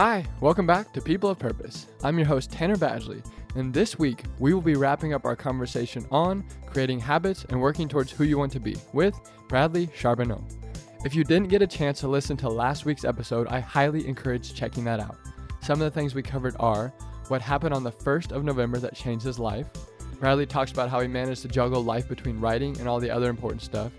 Hi, welcome back to People of Purpose. I'm your host, Tanner Badgley, and this week we will be wrapping up our conversation on creating habits and working towards who you want to be with Bradley Charbonneau. If you didn't get a chance to listen to last week's episode, I highly encourage checking that out. Some of the things we covered are what happened on the 1st of November that changed his life. Bradley talks about how he managed to juggle life between writing and all the other important stuff.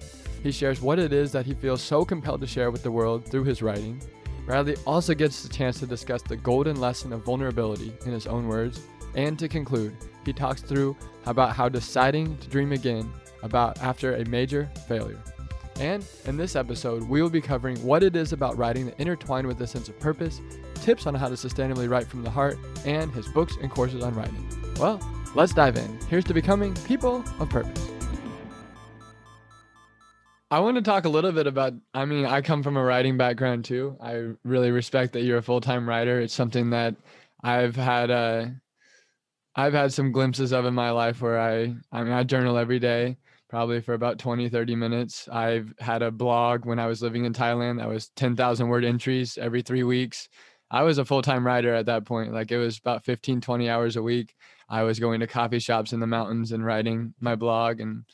He shares what it is that he feels so compelled to share with the world through his writing. Bradley also gets the chance to discuss the golden lesson of vulnerability in his own words. And to conclude, he talks through about how deciding to dream again about after a major failure. And in this episode, we will be covering what it is about writing that intertwine with a sense of purpose, tips on how to sustainably write from the heart, and his books and courses on writing. Well, let's dive in. Here's to becoming people of purpose. I want to talk a little bit about. I mean, I come from a writing background too. I really respect that you're a full time writer. It's something that I've had. Uh, I've had some glimpses of in my life where I. I mean, I journal every day, probably for about 20, 30 minutes. I've had a blog when I was living in Thailand that was 10,000 word entries every three weeks. I was a full time writer at that point. Like it was about 15, 20 hours a week. I was going to coffee shops in the mountains and writing my blog and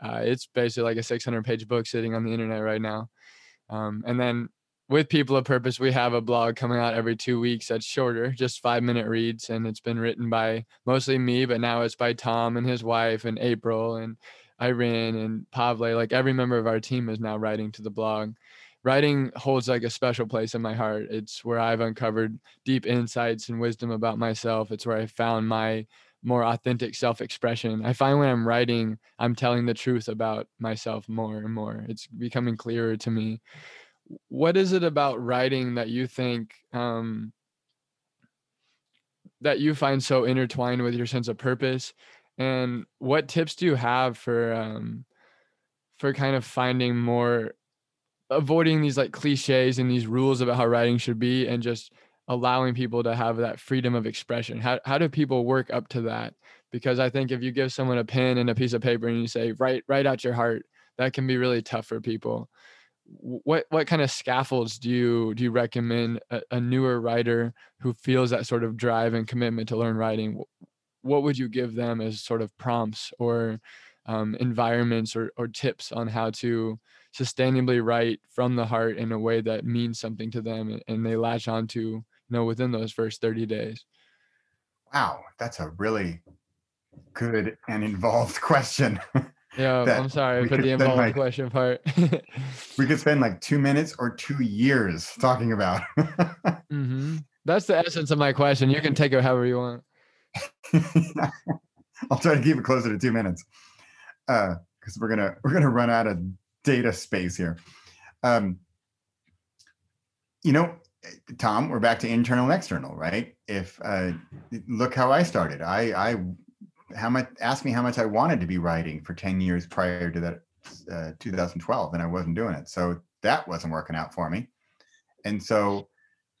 uh, it's basically like a 600 page book sitting on the internet right now. Um, and then with People of Purpose, we have a blog coming out every two weeks that's shorter, just five minute reads. And it's been written by mostly me, but now it's by Tom and his wife and April and Irene and Pavle. Like every member of our team is now writing to the blog. Writing holds like a special place in my heart. It's where I've uncovered deep insights and wisdom about myself. It's where I found my more authentic self expression. I find when I'm writing, I'm telling the truth about myself more and more. It's becoming clearer to me. What is it about writing that you think um, that you find so intertwined with your sense of purpose? And what tips do you have for um, for kind of finding more, avoiding these like cliches and these rules about how writing should be, and just allowing people to have that freedom of expression? How, how do people work up to that? Because i think if you give someone a pen and a piece of paper and you say write write out your heart that can be really tough for people. What what kind of scaffolds do you do you recommend a, a newer writer who feels that sort of drive and commitment to learn writing? What would you give them as sort of prompts or um, environments or, or tips on how to sustainably write from the heart in a way that means something to them and, they latch on to know within those first 30 days? Wow, that's a really good and involved question. Yeah, I'm sorry for the involved like, question part. we could spend like two minutes or two years talking about. mm-hmm. That's the essence of my question. You can take it however you want. I'll try to keep it closer to two minutes, because uh, we're gonna we're gonna run out of data space here. Um, you know, Tom, we're back to internal and external, right? If uh, look how I started. I, I, how much? Ask me how much I wanted to be writing for ten years prior to that, uh, 2012, and I wasn't doing it. So that wasn't working out for me. And so,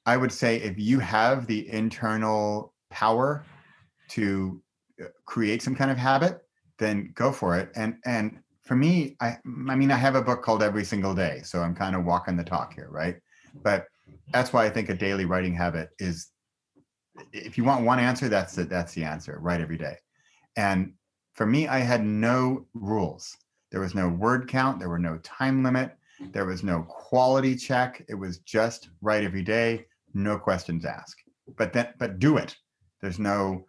I would say if you have the internal power to uh, create some kind of habit, then go for it. And and for me, I, I mean, I have a book called Every Single Day, so I'm kind of walking the talk here, right? But that's why I think a daily writing habit is if you want one answer, that's the, that's the answer. Write every day. And for me, I had no rules. There was no word count. There were no time limit. There was no quality check. It was just write every day, no questions asked. But then, but do it. There's no.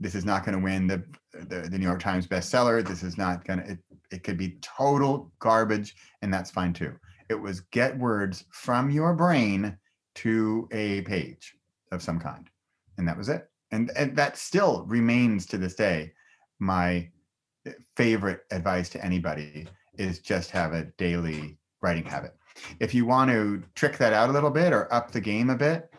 This is not going to win the, the the New York Times bestseller. This is not going to. It, it could be total garbage, and that's fine too. It was get words from your brain to a page of some kind. And that was it. And, and that still remains to this day my favorite advice to anybody is just have a daily writing habit. If you want to trick that out a little bit or up the game a bit,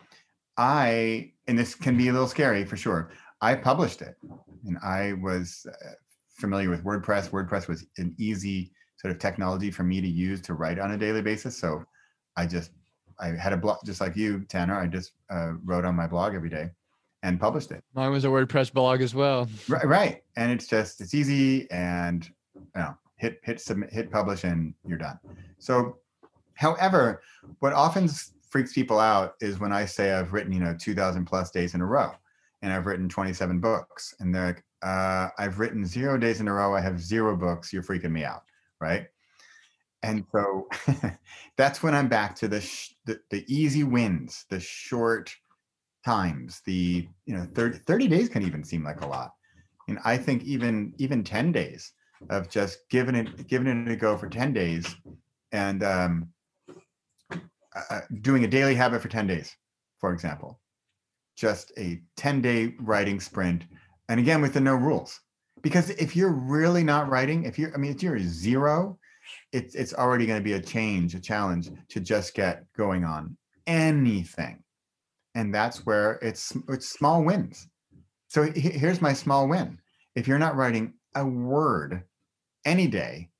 I, and this can be a little scary for sure, I published it. And I was uh, familiar with WordPress. WordPress was an easy sort of technology for me to use to write on a daily basis. So I just, I had a blog just like you, Tanner. I just uh, wrote on my blog every day and published it. Mine was a WordPress blog as well. Right, right. And it's just, it's easy and, you know, hit, hit submit, hit publish and you're done. So, however, what often freaks people out is when I say I've written, you know, 2000 plus days in a row and I've written 27 books and they're like, uh, I've written zero days in a row. I have zero books. You're freaking me out. Right. And so that's when I'm back to the, sh- the, the easy wins, the short times, the, you know, 30, 30 days can even seem like a lot. And I think even, even 10 days of just giving it, giving it a go for 10 days and, um, uh, doing a daily habit for 10 days, for example, just a 10 day writing sprint. And again, with the no rules, because if you're really not writing, if you're, I mean, if you're zero, it's, it's already going to be a change, a challenge to just get going on anything. And that's where it's, it's small wins. So here's my small win. If you're not writing a word any day,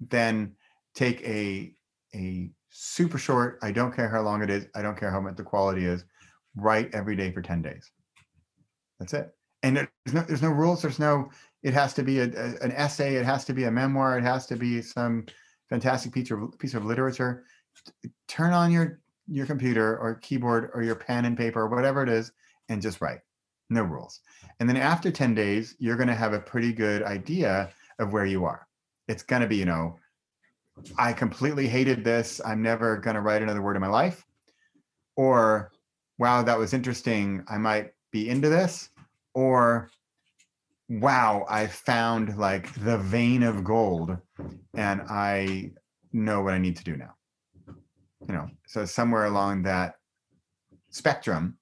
then take a, a super short. I don't care how long it is. I don't care how much the quality is. Write every day for 10 days. That's it. And there's no, there's no rules. There's no, it has to be a, a, an essay. It has to be a memoir. It has to be some fantastic piece of, piece of literature. Turn on your, your computer or keyboard or your pen and paper or whatever it is and just write. No rules. And then after 10 days, you're going to have a pretty good idea of where you are. It's going to be, you know, I completely hated this. I'm never going to write another word in my life. Or, wow, that was interesting. I might be into this. Or, wow, I found like the vein of gold and I know what I need to do now. You know, so somewhere along that spectrum,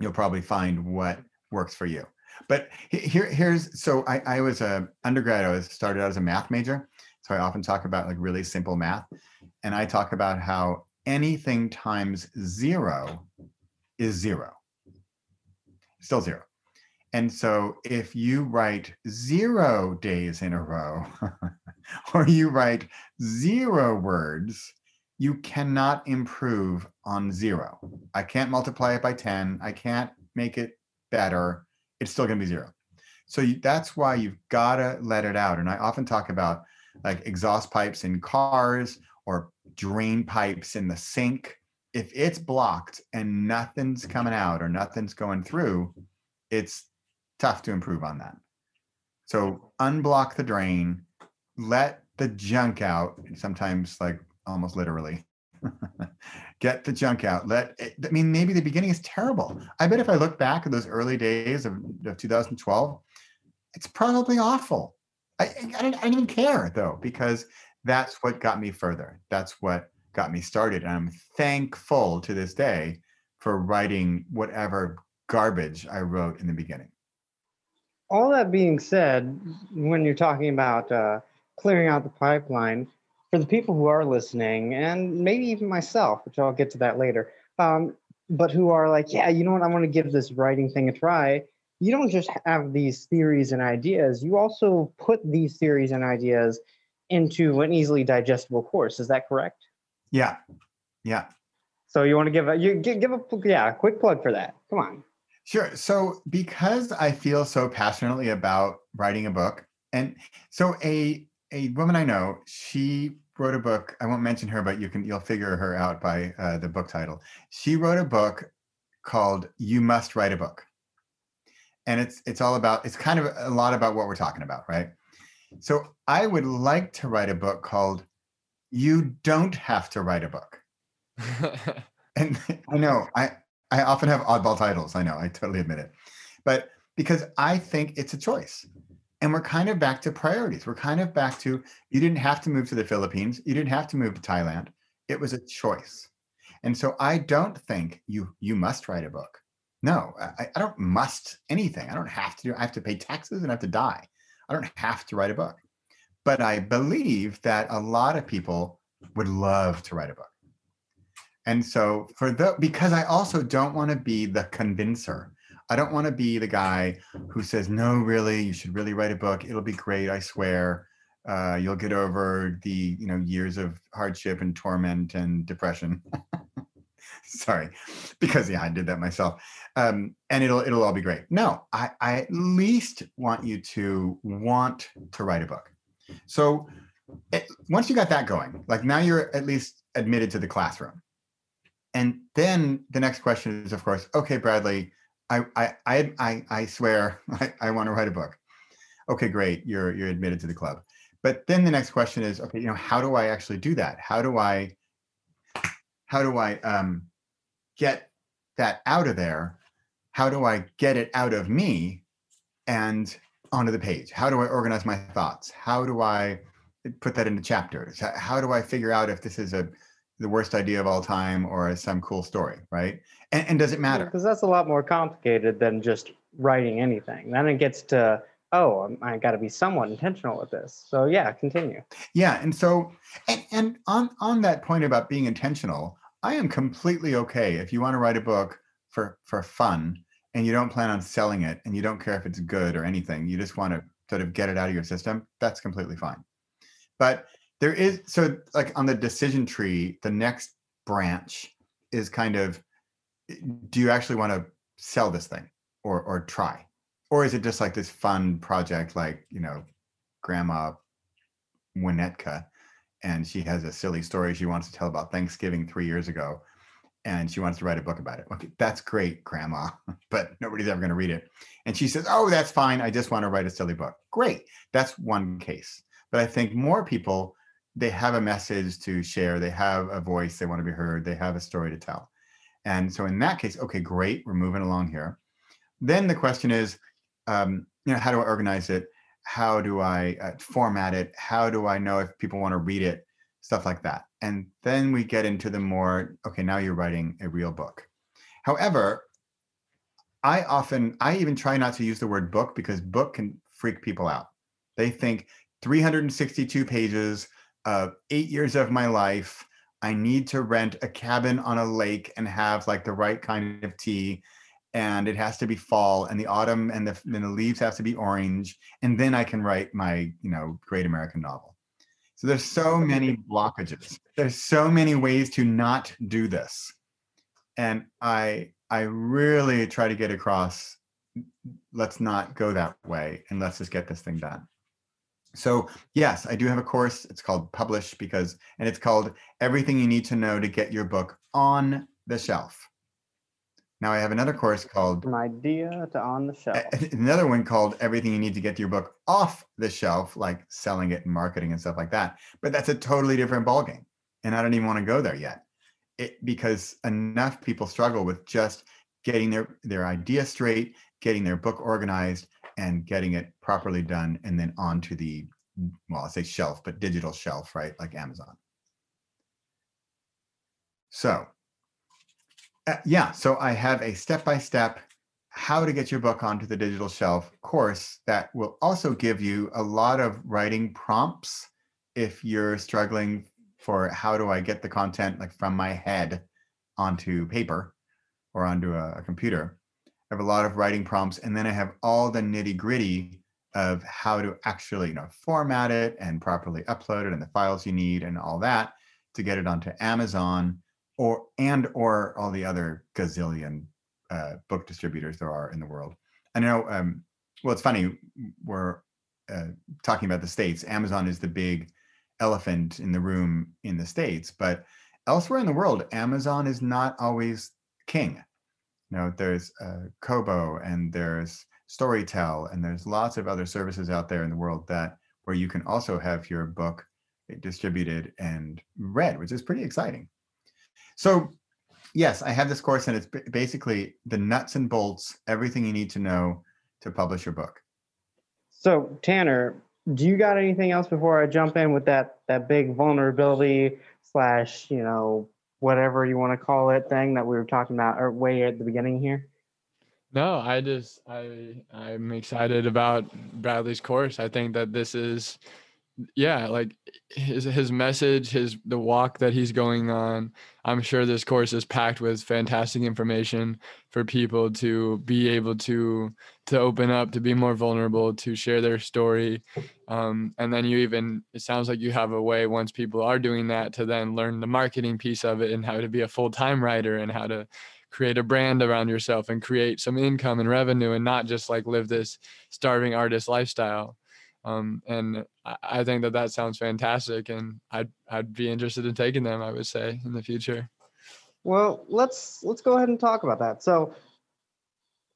you'll probably find what works for you. But here, here's so I, I was a undergrad. I was started out as a math major, so I often talk about like really simple math. And I talk about how anything times zero is zero, still zero. And so if you write zero days in a row, or you write zero words, you cannot improve on zero. I can't multiply it by 10. I can't make it better. It's still going to be zero. So you, that's why you've got to let it out. And I often talk about like exhaust pipes in cars or drain pipes in the sink, if it's blocked and nothing's coming out or nothing's going through, it's tough to improve on that. So unblock the drain, let the junk out, sometimes like almost literally. Get the junk out. Let it, I mean, maybe the beginning is terrible. I bet if I look back at those early days of, of 2012, it's probably awful. I, I, didn't, I didn't even care though, because that's what got me further. That's what got me started. And I'm thankful to this day for writing whatever garbage I wrote in the beginning. All that being said, when you're talking about uh, clearing out the pipeline, for the people who are listening, and maybe even myself, which I'll get to that later, um, but who are like, yeah, you know what, I want to give this writing thing a try you don't just have these theories and ideas, you also put these theories and ideas into an easily digestible course. Is that correct? Yeah. Yeah. So you want to give a you give, give a yeah, a quick plug for that. Come on. Sure. So because I feel so passionately about writing a book, and so a a woman I know, she wrote a book. I won't mention her, but you can you'll figure her out by uh, the book title. She wrote a book called "You Must Write a Book," and it's it's all about it's kind of a lot about what we're talking about right so i would like to write a book called you don't have to write a book and i know i i often have oddball titles i know i totally admit it but because i think it's a choice and we're kind of back to priorities we're kind of back to you didn't have to move to the philippines you didn't have to move to thailand it was a choice and so i don't think you you must write a book no, I, I don't must anything. I don't have to do. I have to pay taxes and I have to die. I don't have to write a book. But I believe that a lot of people would love to write a book. And so for the because I also don't want to be the convincer. I don't want to be the guy who says, no, really, you should really write a book. It'll be great, I swear. Uh, you'll get over the you know years of hardship and torment and depression. Sorry, because yeah, I did that myself. Um, and it'll it'll all be great. No, I, I at least want you to want to write a book. So it, once you got that going, like now you're at least admitted to the classroom. And then the next question is, of course, okay, Bradley, I I I I, swear I, I want to write a book. Okay, great, you're you're admitted to the club. But then the next question is, okay, you know, how do I actually do that? How do I how do I um, get that out of there? How do I get it out of me and onto the page? How do I organize my thoughts? How do I put that into chapters? How do I figure out if this is a the worst idea of all time or some cool story, right? And, and does it matter? Because that's a lot more complicated than just writing anything. Then it gets to oh, um, I got to be somewhat intentional with this. So yeah, continue. Yeah, and so and and on on that point about being intentional, I am completely okay if you want to write a book for for fun and you don't plan on selling it and you don't care if it's good or anything. You just want to sort of get it out of your system. That's completely fine. But there is so like on the decision tree, the next branch is kind of do you actually want to sell this thing or or try? Or is it just like this fun project like, you know, grandma Winnetka and she has a silly story she wants to tell about Thanksgiving 3 years ago and she wants to write a book about it. Okay, that's great, grandma, but nobody's ever going to read it. And she says, "Oh, that's fine. I just want to write a silly book." Great. That's one case. But I think more people they have a message to share, they have a voice, they want to be heard, they have a story to tell. And so in that case, okay, great, we're moving along here. Then the question is, um, you know, how do I organize it? How do I uh, format it? How do I know if people want to read it? Stuff like that. And then we get into the more, okay, now you're writing a real book. However, I often, I even try not to use the word book because book can freak people out. They think 362 pages of eight years of my life. I need to rent a cabin on a lake and have like the right kind of tea. And it has to be fall and the autumn and the, and the leaves have to be orange. And then I can write my, you know, great American novel. So there's so many blockages. There's so many ways to not do this. And I I really try to get across let's not go that way and let's just get this thing done. So yes, I do have a course. It's called Publish because, and it's called Everything You Need to Know to Get Your Book on the Shelf. Now I have another course called From idea to on the shelf. Another one called Everything You Need to Get Your Book Off the Shelf, like selling it and marketing and stuff like that. But that's a totally different ballgame. And I don't even want to go there yet. It, because enough people struggle with just getting their, their idea straight, getting their book organized, and getting it properly done and then onto the well i say shelf but digital shelf right like amazon. So uh, yeah so i have a step-by-step how to get your book onto the digital shelf course that will also give you a lot of writing prompts if you're struggling for how do i get the content like from my head onto paper or onto a, a computer I have a lot of writing prompts, and then I have all the nitty gritty of how to actually, you know, format it and properly upload it and the files you need and all that to get it onto Amazon or and or all the other gazillion uh, book distributors there are in the world. I know. Um, well, it's funny. We're uh, talking about the states. Amazon is the big elephant in the room in the states, but elsewhere in the world, Amazon is not always king you know there's uh, kobo and there's storytel and there's lots of other services out there in the world that where you can also have your book distributed and read which is pretty exciting. So yes i have this course and it's basically the nuts and bolts everything you need to know to publish your book. So tanner do you got anything else before i jump in with that that big vulnerability slash you know whatever you want to call it thing that we were talking about or way at the beginning here? No, I just I I'm excited about Bradley's course. I think that this is yeah, like his his message, his the walk that he's going on. I'm sure this course is packed with fantastic information for people to be able to to open up, to be more vulnerable, to share their story. Um, and then you even it sounds like you have a way once people are doing that to then learn the marketing piece of it and how to be a full-time writer and how to create a brand around yourself and create some income and revenue and not just like live this starving artist lifestyle um, and I, I think that that sounds fantastic and I'd, I'd be interested in taking them i would say in the future well let's let's go ahead and talk about that so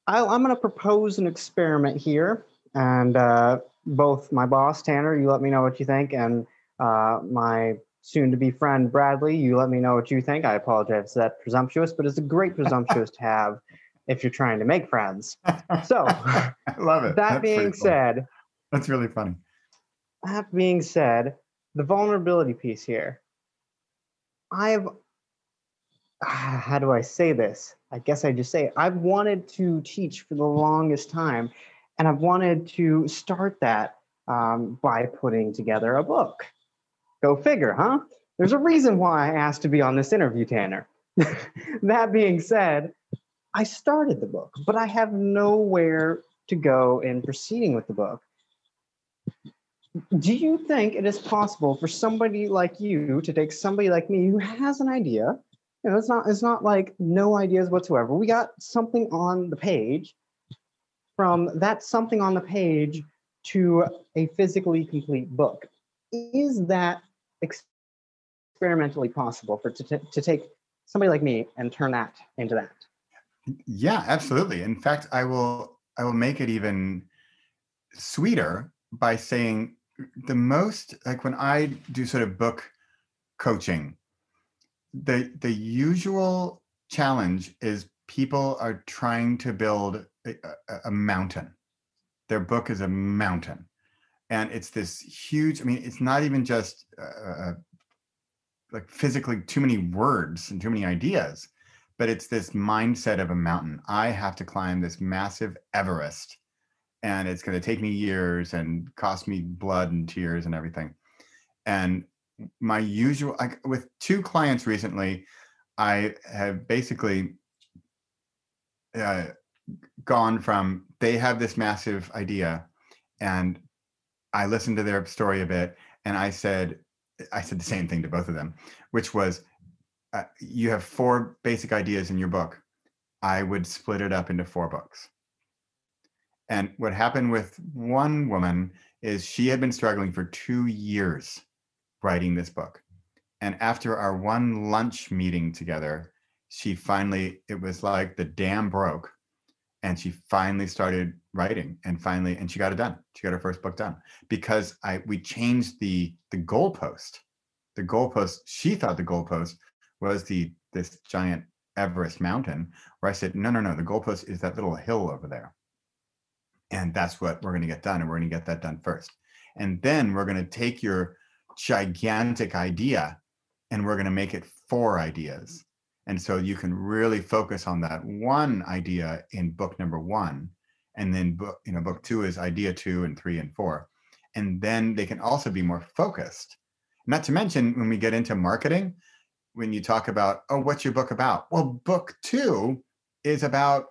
I, i'm going to propose an experiment here and uh, both my boss tanner you let me know what you think and uh, my soon to be friend Bradley, you let me know what you think. I apologize for that presumptuous, but it's a great presumptuous to have if you're trying to make friends. So, I love it. That That's being pretty cool. said, that's really funny. that being said, the vulnerability piece here. I've how do I say this? I guess I just say it. I've wanted to teach for the longest time, and I've wanted to start that um, by putting together a book. Go figure, huh? There's a reason why I asked to be on this interview, Tanner. that being said, I started the book, but I have nowhere to go in proceeding with the book. Do you think it is possible for somebody like you to take somebody like me who has an idea? You know, it's not it's not like no ideas whatsoever. We got something on the page. From that something on the page to a physically complete book. Is that experimentally possible for to, to take somebody like me and turn that into that? Yeah, absolutely. In fact, I will I will make it even sweeter by saying the most like when I do sort of book coaching, the the usual challenge is people are trying to build a, a, mountain. Their book is a mountain, and it's this huge. I mean, it's not even just uh, uh like physically too many words and too many ideas, but it's this mindset of a mountain. I have to climb this massive Everest and it's going to take me years and cost me blood and tears and everything. And my usual, like with two clients recently, I have basically uh, gone from they have this massive idea and I listened to their story a bit and I said, I said the same thing to both of them, which was uh, you have four basic ideas in your book. I would split it up into four books. And what happened with one woman is she had been struggling for two years writing this book. And after our one lunch meeting together, she finally, it was like the dam broke and she finally started writing and finally and she got it done. She got her first book done because i we changed the the goalpost. The goalpost she thought the goalpost was the this giant everest mountain where i said no no no the goalpost is that little hill over there and that's what we're going to get done and we're going to get that done first and then we're going to take your gigantic idea and we're going to make it four ideas and so you can really focus on that one idea in book number one. And then book, you know, book two is idea two and three and four. And then they can also be more focused. Not to mention when we get into marketing, when you talk about, oh, what's your book about? Well, book two is about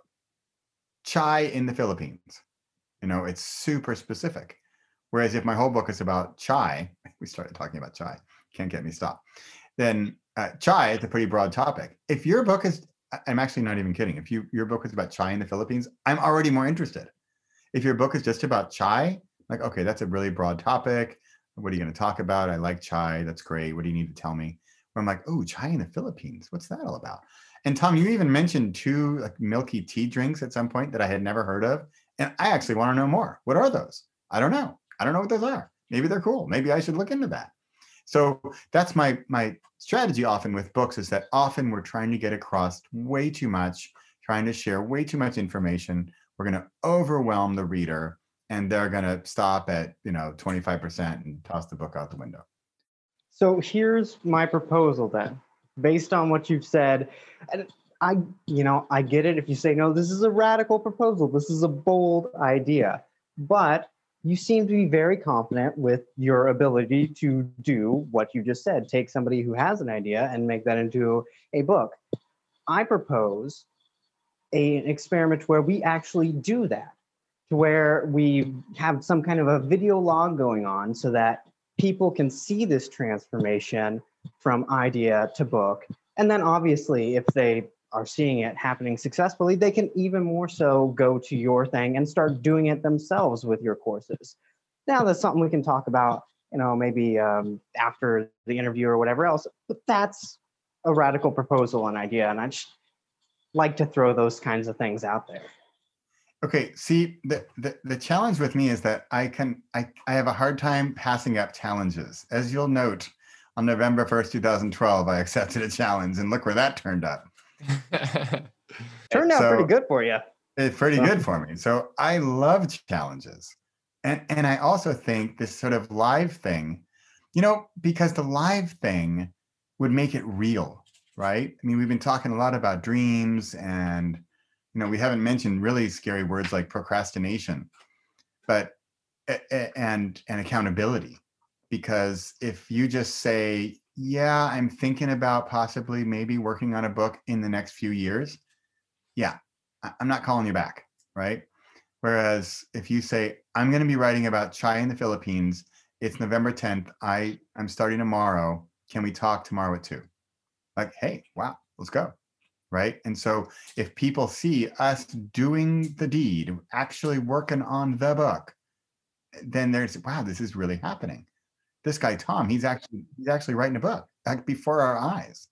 chai in the Philippines. You know, it's super specific. Whereas if my whole book is about chai, we started talking about chai, can't get me stopped, then uh, chai is a pretty broad topic. If your book is, I'm actually not even kidding. If you your book is about chai in the Philippines, I'm already more interested. If your book is just about chai, like okay, that's a really broad topic. What are you going to talk about? I like chai. That's great. What do you need to tell me? I'm like, oh, chai in the Philippines. What's that all about? And Tom, you even mentioned two like milky tea drinks at some point that I had never heard of, and I actually want to know more. What are those? I don't know. I don't know what those are. Maybe they're cool. Maybe I should look into that. So that's my my strategy often with books is that often we're trying to get across way too much, trying to share way too much information. We're going to overwhelm the reader and they're going to stop at, you know, 25% and toss the book out the window. So here's my proposal then. Based on what you've said, I, you know, I get it if you say no, this is a radical proposal. This is a bold idea. But you seem to be very confident with your ability to do what you just said take somebody who has an idea and make that into a book. I propose a, an experiment where we actually do that, to where we have some kind of a video log going on so that people can see this transformation from idea to book. And then obviously, if they are seeing it happening successfully, they can even more so go to your thing and start doing it themselves with your courses. Now, that's something we can talk about, you know, maybe um, after the interview or whatever else. But that's a radical proposal and idea, and I just like to throw those kinds of things out there. Okay, see, the, the the challenge with me is that I can I, I have a hard time passing up challenges. As you'll note, on November 1st, 2012, I accepted a challenge, and look where that turned up. Turned out So- pretty good for you. It's eh, pretty So- good for me. So I love challenges. And and I also think this sort of live thing, you know, because the live thing would make it real, right? I mean, we've been talking a lot about dreams and you know, we haven't mentioned really scary words like procrastination, but a- a- and and accountability. Because if you just say, yeah, I'm thinking about possibly maybe working on a book in the next few years, yeah, I'm not calling you back, right? Whereas if you say, I'm going to be writing about chai in the Philippines, it's November 10th. I I'm starting tomorrow. Can we talk tomorrow at two? Like, hey, wow, let's go. Right. And so if people see us doing the deed, actually working on the book, then there's wow, this is really happening. This guy Tom, he's actually he's actually writing a book like before our eyes.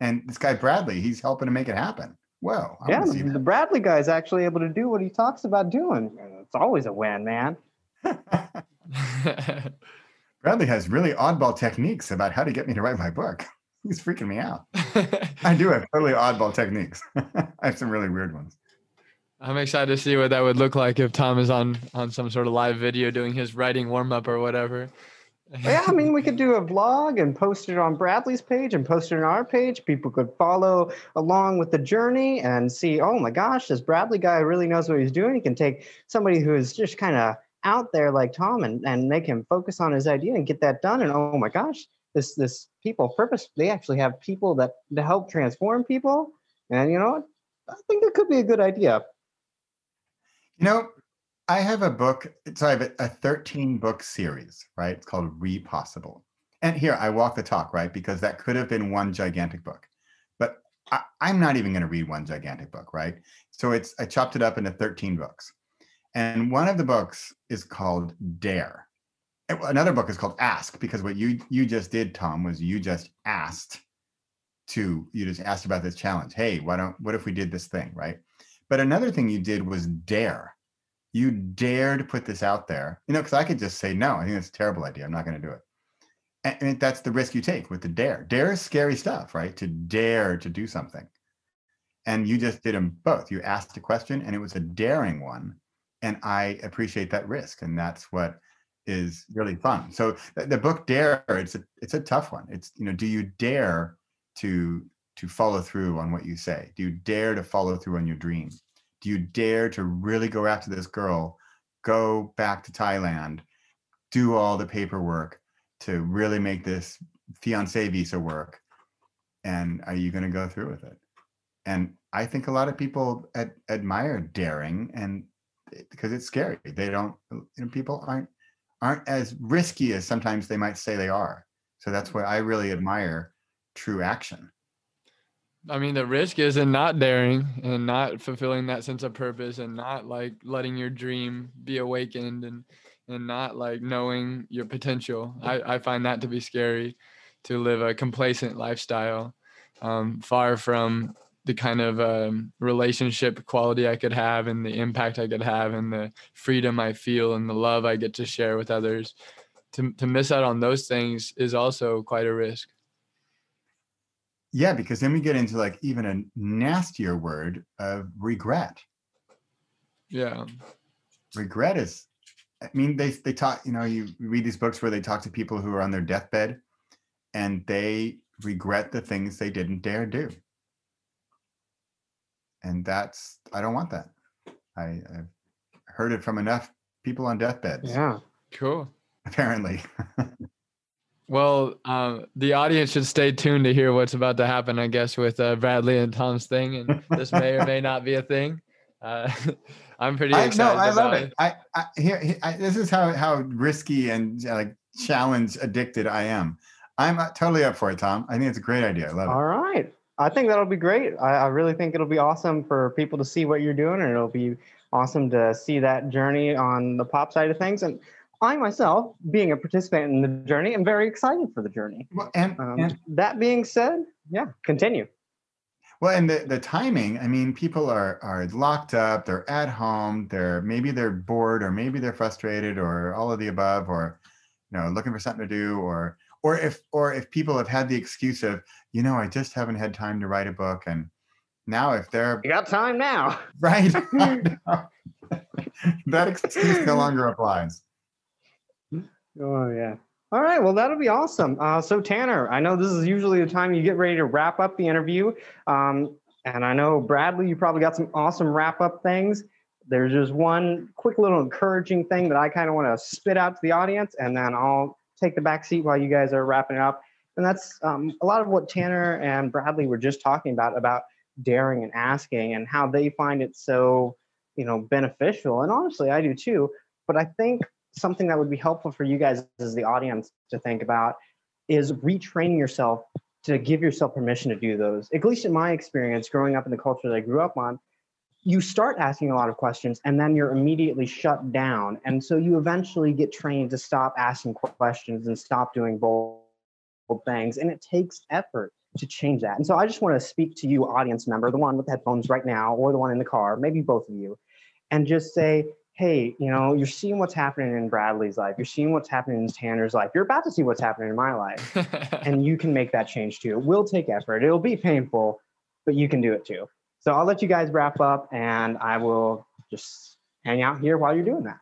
And this guy Bradley, he's helping to make it happen. Whoa. I yeah, see the Bradley guy is actually able to do what he talks about doing. It's always a win, man. Bradley has really oddball techniques about how to get me to write my book. He's freaking me out. I do have totally oddball techniques. I have some really weird ones. I'm excited to see what that would look like if Tom is on on some sort of live video doing his writing warm up or whatever. Yeah, I mean, we could do a vlog and post it on Bradley's page and post it on our page. People could follow along with the journey and see, oh my gosh, this Bradley guy really knows what he's doing. He can take somebody who is just kind of out there like Tom and, and make him focus on his idea and get that done. And oh my gosh, this this people purpose, they actually have people that to help transform people. And you know? I think that could be a good idea. You know, I have a book. So I have a, a 13 book series, right? It's called Repossible. And here I walk the talk, right? Because that could have been one gigantic book. But I, I'm not even going to read one gigantic book, right? So it's I chopped it up into 13 books. And one of the books is called Dare. Another book is called Ask, because what you you just did, Tom, was you just asked to you just asked about this challenge. Hey, why don't what if we did this thing, right? But another thing you did was dare. You dared put this out there, you know, because I could just say no. I think that's a terrible idea. I'm not going to do it. And, and that's the risk you take with the dare. Dare is scary stuff, right? To dare to do something. And you just did them both. You asked a question, and it was a daring one. And I appreciate that risk, and that's what is really fun. So the, the book Dare, it's a it's a tough one. It's you know, do you dare to to follow through on what you say? Do you dare to follow through on your dream? Do you dare to really go after this girl, go back to Thailand, do all the paperwork to really make this fiance visa work? And are you going to go through with it? And I think a lot of people ad- admire daring and because it's scary. They don't, you know, people aren't aren't as risky as sometimes they might say they are. So that's mm-hmm. why I really admire true action. I mean, the risk is in not daring and not fulfilling that sense of purpose and not like letting your dream be awakened and and not like knowing your potential. I, I find that to be scary to live a complacent lifestyle, um, far from the kind of um, relationship quality I could have and the impact I could have and the freedom I feel and the love I get to share with others. To, to miss out on those things is also quite a risk. Yeah, because then we get into like even a nastier word of regret. Yeah. Regret is, I mean, they they talk. You know, you read these books where they talk to people who are on their deathbed, and they regret the things they didn't dare do. And that's I don't want that. I, I've heard it from enough people on deathbeds. Yeah. Cool. Apparently. Well, um, the audience should stay tuned to hear what's about to happen, I guess, with uh, Bradley and Tom's thing, and this may or may not be a thing. Uh, I'm pretty I, excited. no, I love about it. I, I here, here I, this is how how risky and uh, like challenge addicted I am. I'm uh, totally up for it, Tom. I think it's a great idea. I love it. All right. I think that'll be great. I, I really think it'll be awesome for people to see what you're doing, and it'll be awesome to see that journey on the pop side of things. And I myself, being a participant in the journey, am very excited for the journey. Well, and, Um, and that being said, yeah, continue. Well, and the, the timing, I mean, people are are locked up, they're at home, they're maybe they're bored or maybe they're frustrated or all of the above, or you know, looking for something to do, or or if or if people have had the excuse of, you know, I just haven't had time to write a book. And now if they're You got time now. right, that excuse no longer applies. Oh yeah. All right. Well, that'll be awesome. Uh, so Tanner, I know this is usually the time you get ready to wrap up the interview, um, and I know Bradley, you probably got some awesome wrap up things. There's just one quick little encouraging thing that I kind of want to spit out to the audience, and then I'll take the back seat while you guys are wrapping it up. And that's um, a lot of what Tanner and Bradley were just talking about about daring and asking and how they find it so you know beneficial. And honestly, I do too. But I think something that would be helpful for you guys as the audience to think about is retraining yourself to give yourself permission to do those. At least in my experience, growing up in the culture that I grew up on, you start asking a lot of questions and then you're immediately shut down. And so you eventually get trained to stop asking questions and stop doing bold things. And it takes effort to change that. And so I just want to speak to you, audience member, the one with the headphones right now, or the one in the car, maybe both of you, and just say, hey, you know, you're seeing what's happening in Bradley's life. You're seeing what's happening in Tanner's life. You're about to see what's happening in my life. and you can make that change too. It will take effort. It'll be painful, but you can do it too. So I'll let you guys wrap up and I will just hang out here while you're doing that.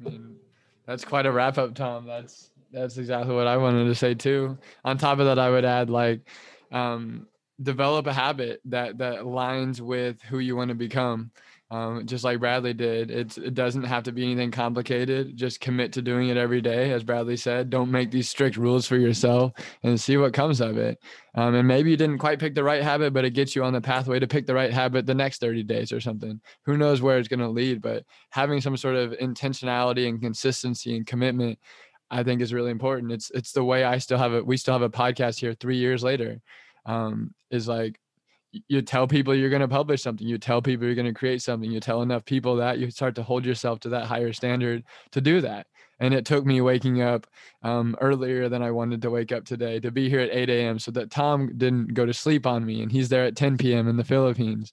I mean, that's quite a wrap up, Tom. That's that's exactly what I wanted to say too. On top of that, I would add like um, develop a habit that that aligns with who you want to become. Um, just like Bradley did, it's, it doesn't have to be anything complicated. Just commit to doing it every day, as Bradley said. Don't make these strict rules for yourself and see what comes of it. Um, and maybe you didn't quite pick the right habit, but it gets you on the pathway to pick the right habit the next 30 days or something. Who knows where it's going to lead? But having some sort of intentionality and consistency and commitment, I think is really important. It's it's the way I still have it. We still have a podcast here three years later. Um, is like you tell people you're going to publish something you tell people you're going to create something you tell enough people that you start to hold yourself to that higher standard to do that and it took me waking up um, earlier than i wanted to wake up today to be here at 8 a.m so that tom didn't go to sleep on me and he's there at 10 p.m in the philippines.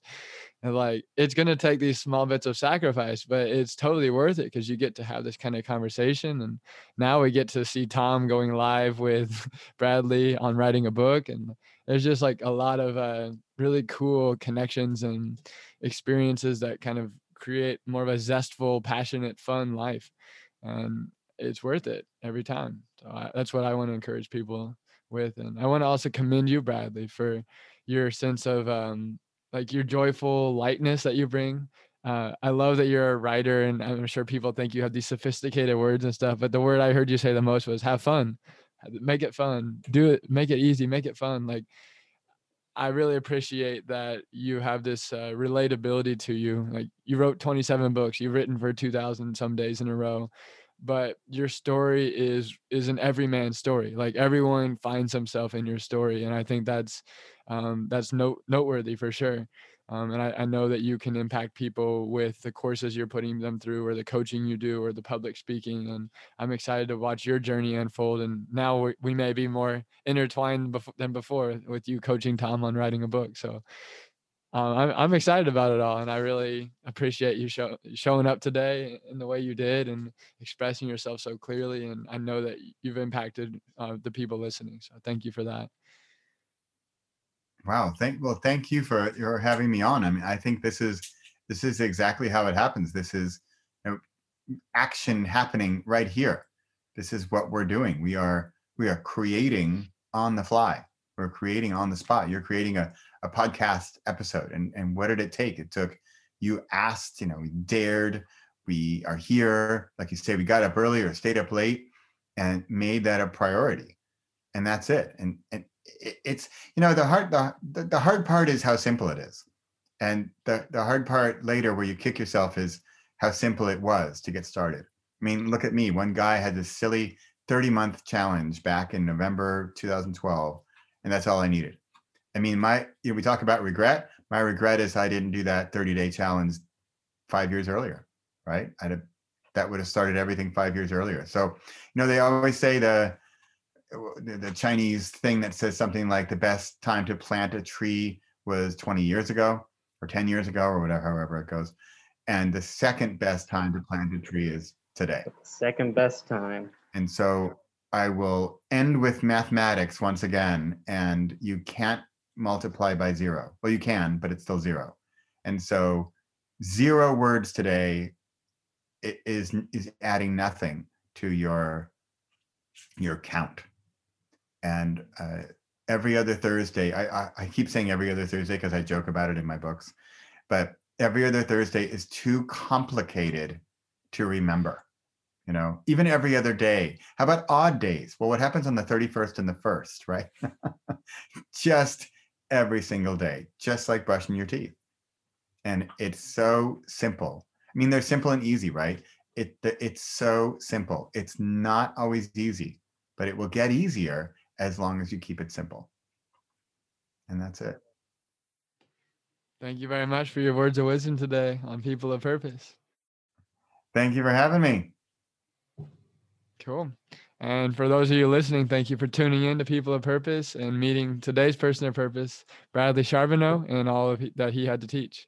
And like it's to take these small bits of sacrifice but it's totally worth it because you get to have this kind of conversation and now we get to see tom going live with bradley on writing a book and there's just like a lot of uh, really cool connections and experiences that kind of create more of a zestful passionate fun life it's worth it every time so I, that's what i want to encourage people with and i want to also commend you bradley for your sense of um, like your joyful lightness that you bring uh, I love that you're a writer, and I'm sure people think you have these sophisticated words and stuff. But the word I heard you say the most was "have fun." Make it fun. Do it. Make it easy. Make it fun. Like I really appreciate that you have this uh, relatability to you. Like you wrote 27 books. You've written for 2,000 some days in a row, but your story is is an everyman story. Like everyone finds himself in your story, and I think that's um, that's note noteworthy for sure. Um, and I, I, know that you can impact people with the courses you're putting them through or the coaching you do or the public speaking and i'm excited to watch your journey unfold and now we, we may be more intertwined bef- than before with you coaching tom on writing a book so um, I'm, I'm excited about it all and i really appreciate you show, showing up today in the way you did and expressing yourself so clearly and i know that you've impacted uh, the people listening so thank you for that Wow. Thank well, thank you for your having me on. I mean, I think this is this is exactly how it happens. This is you know, action happening right here. This is what we're doing. We are we are creating on the fly. We're creating on the spot. You're creating a, a podcast episode. And and what did it take? It took you asked, you know, we dared, we are here, like you say, we got up early or stayed up late and made that a priority. And that's it. And and it's you know the hard the, the hard part is how simple it is. And the, the hard part later where you kick yourself is how simple it was to get started. I mean, look at me. One guy had this silly 30 month challenge back in November 2012, and that's all I needed. I mean, my you know, we talk about regret. My regret is I didn't do that 30 day challenge five years earlier, right? I'd have, that would have started everything five years earlier. So, you know, they always say the the Chinese thing that says something like the best time to plant a tree was 20 years ago or 10 years ago or whatever, however it goes. And the second best time to plant a tree is today. Second best time. And so I will end with mathematics once again. And you can't multiply by zero. Well, you can, but it's still zero. And so zero words today is is adding nothing to your your count. And uh, every other Thursday, I, I, I keep saying every other Thursday because I joke about it in my books, but every other Thursday is too complicated to remember. You know, even every other day. How about odd days? Well, what happens on the 31st and the 1st, right? just every single day, just like brushing your teeth. And it's so simple. I mean, they're simple and easy, right? It it's so simple. It's not always easy, but it will get easier as long as you keep it simple. And that's it. Thank you very much for your words of wisdom today on People of Purpose. Thank you for having me. Cool. And for those of you listening, thank you for tuning in to People of Purpose and meeting today's person of purpose, Bradley Charbonneau, and all of he, that he had to teach.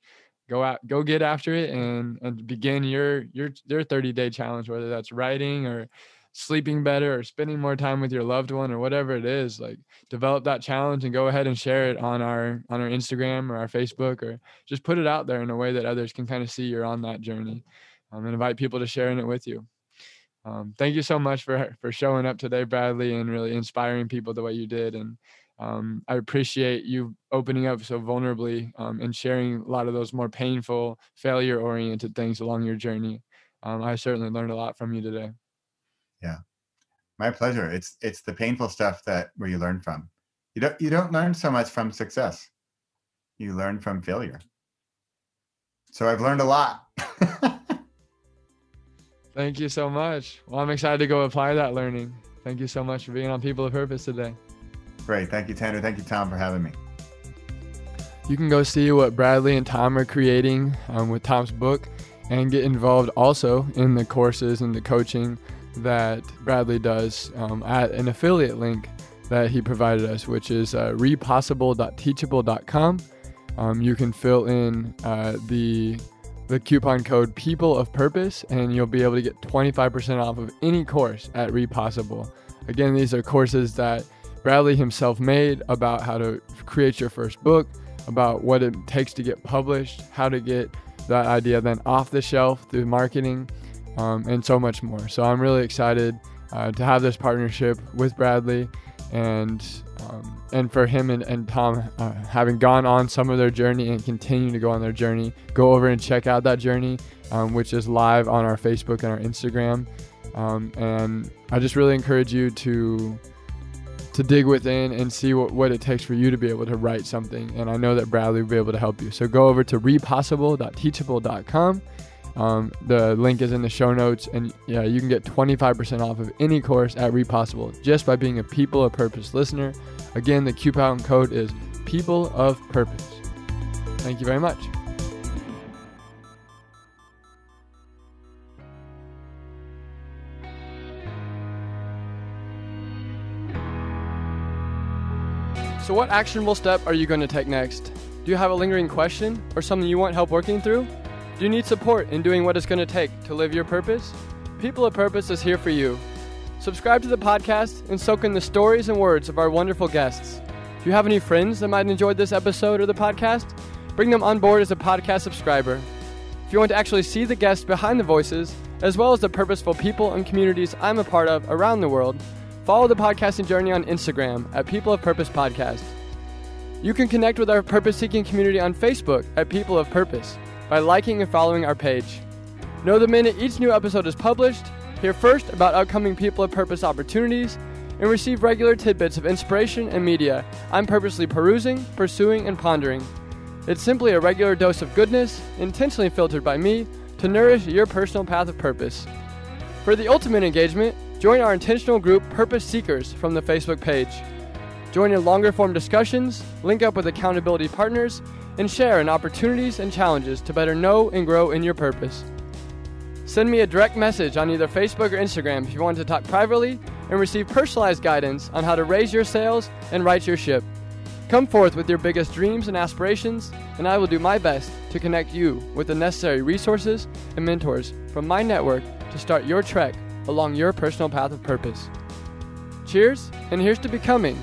Go out, go get after it, and and begin your your your 30 day challenge, whether that's writing or sleeping better or spending more time with your loved one or whatever it is like develop that challenge and go ahead and share it on our on our instagram or our facebook or just put it out there in a way that others can kind of see you're on that journey um, and invite people to sharing it with you um, thank you so much for for showing up today bradley and really inspiring people the way you did and um, i appreciate you opening up so vulnerably um, and sharing a lot of those more painful failure oriented things along your journey um, i certainly learned a lot from you today yeah. My pleasure. It's it's the painful stuff that where you learn from. You don't you don't learn so much from success. You learn from failure. So I've learned a lot. Thank you so much. Well, I'm excited to go apply that learning. Thank you so much for being on People of Purpose today. Great. Thank you, Tanner. Thank you, Tom, for having me. You can go see what Bradley and Tom are creating um, with Tom's book and get involved also in the courses and the coaching that Bradley does um, at an affiliate link that he provided us, which is uh, repossible.teachable.com. Um, you can fill in uh, the the coupon code People of Purpose, and you'll be able to get 25% off of any course at Repossible. Again, these are courses that Bradley himself made about how to create your first book, about what it takes to get published, how to get that idea then off the shelf through marketing, um, and so much more. So I'm really excited uh, to have this partnership with Bradley and um, and for him and, and Tom uh, having gone on some of their journey and continue to go on their journey. Go over and check out that journey, um, which is live on our Facebook and our Instagram. Um, and I just really encourage you to to dig within and see what, what it takes for you to be able to write something. And I know that Bradley will be able to help you. So go over to repossible.teachable.com um, the link is in the show notes, and yeah, you can get 25% off of any course at Repossible just by being a People of Purpose listener. Again, the coupon code is People of Purpose. Thank you very much. So, what actionable step are you going to take next? Do you have a lingering question or something you want help working through? Do you need support in doing what it's going to take to live your purpose? People of Purpose is here for you. Subscribe to the podcast and soak in the stories and words of our wonderful guests. If you have any friends that might enjoy this episode or the podcast? Bring them on board as a podcast subscriber. If you want to actually see the guests behind the voices, as well as the purposeful people and communities I'm a part of around the world, follow the podcasting journey on Instagram at People of Purpose Podcast. You can connect with our purpose seeking community on Facebook at People of Purpose by liking and following our page. Know the minute each new episode is published, hear first about upcoming People of Purpose opportunities, and receive regular tidbits of inspiration and media I'm purposely perusing, pursuing, and pondering. It's simply a regular dose of goodness, intentionally filtered by me, to nourish your personal path of purpose. For the ultimate engagement, join our intentional group Purpose Seekers from the Facebook page. Join in longer form discussions, link up with accountability partners, and share in opportunities and challenges to better know and grow in your purpose. Send me a direct message on either Facebook or Instagram if you want to talk privately and receive personalized guidance on how to raise your sails and right your ship. Come forth with your biggest dreams and aspirations, and I will do my best to connect you with the necessary resources and mentors from my network to start your trek along your personal path of purpose. Cheers, and here's to becoming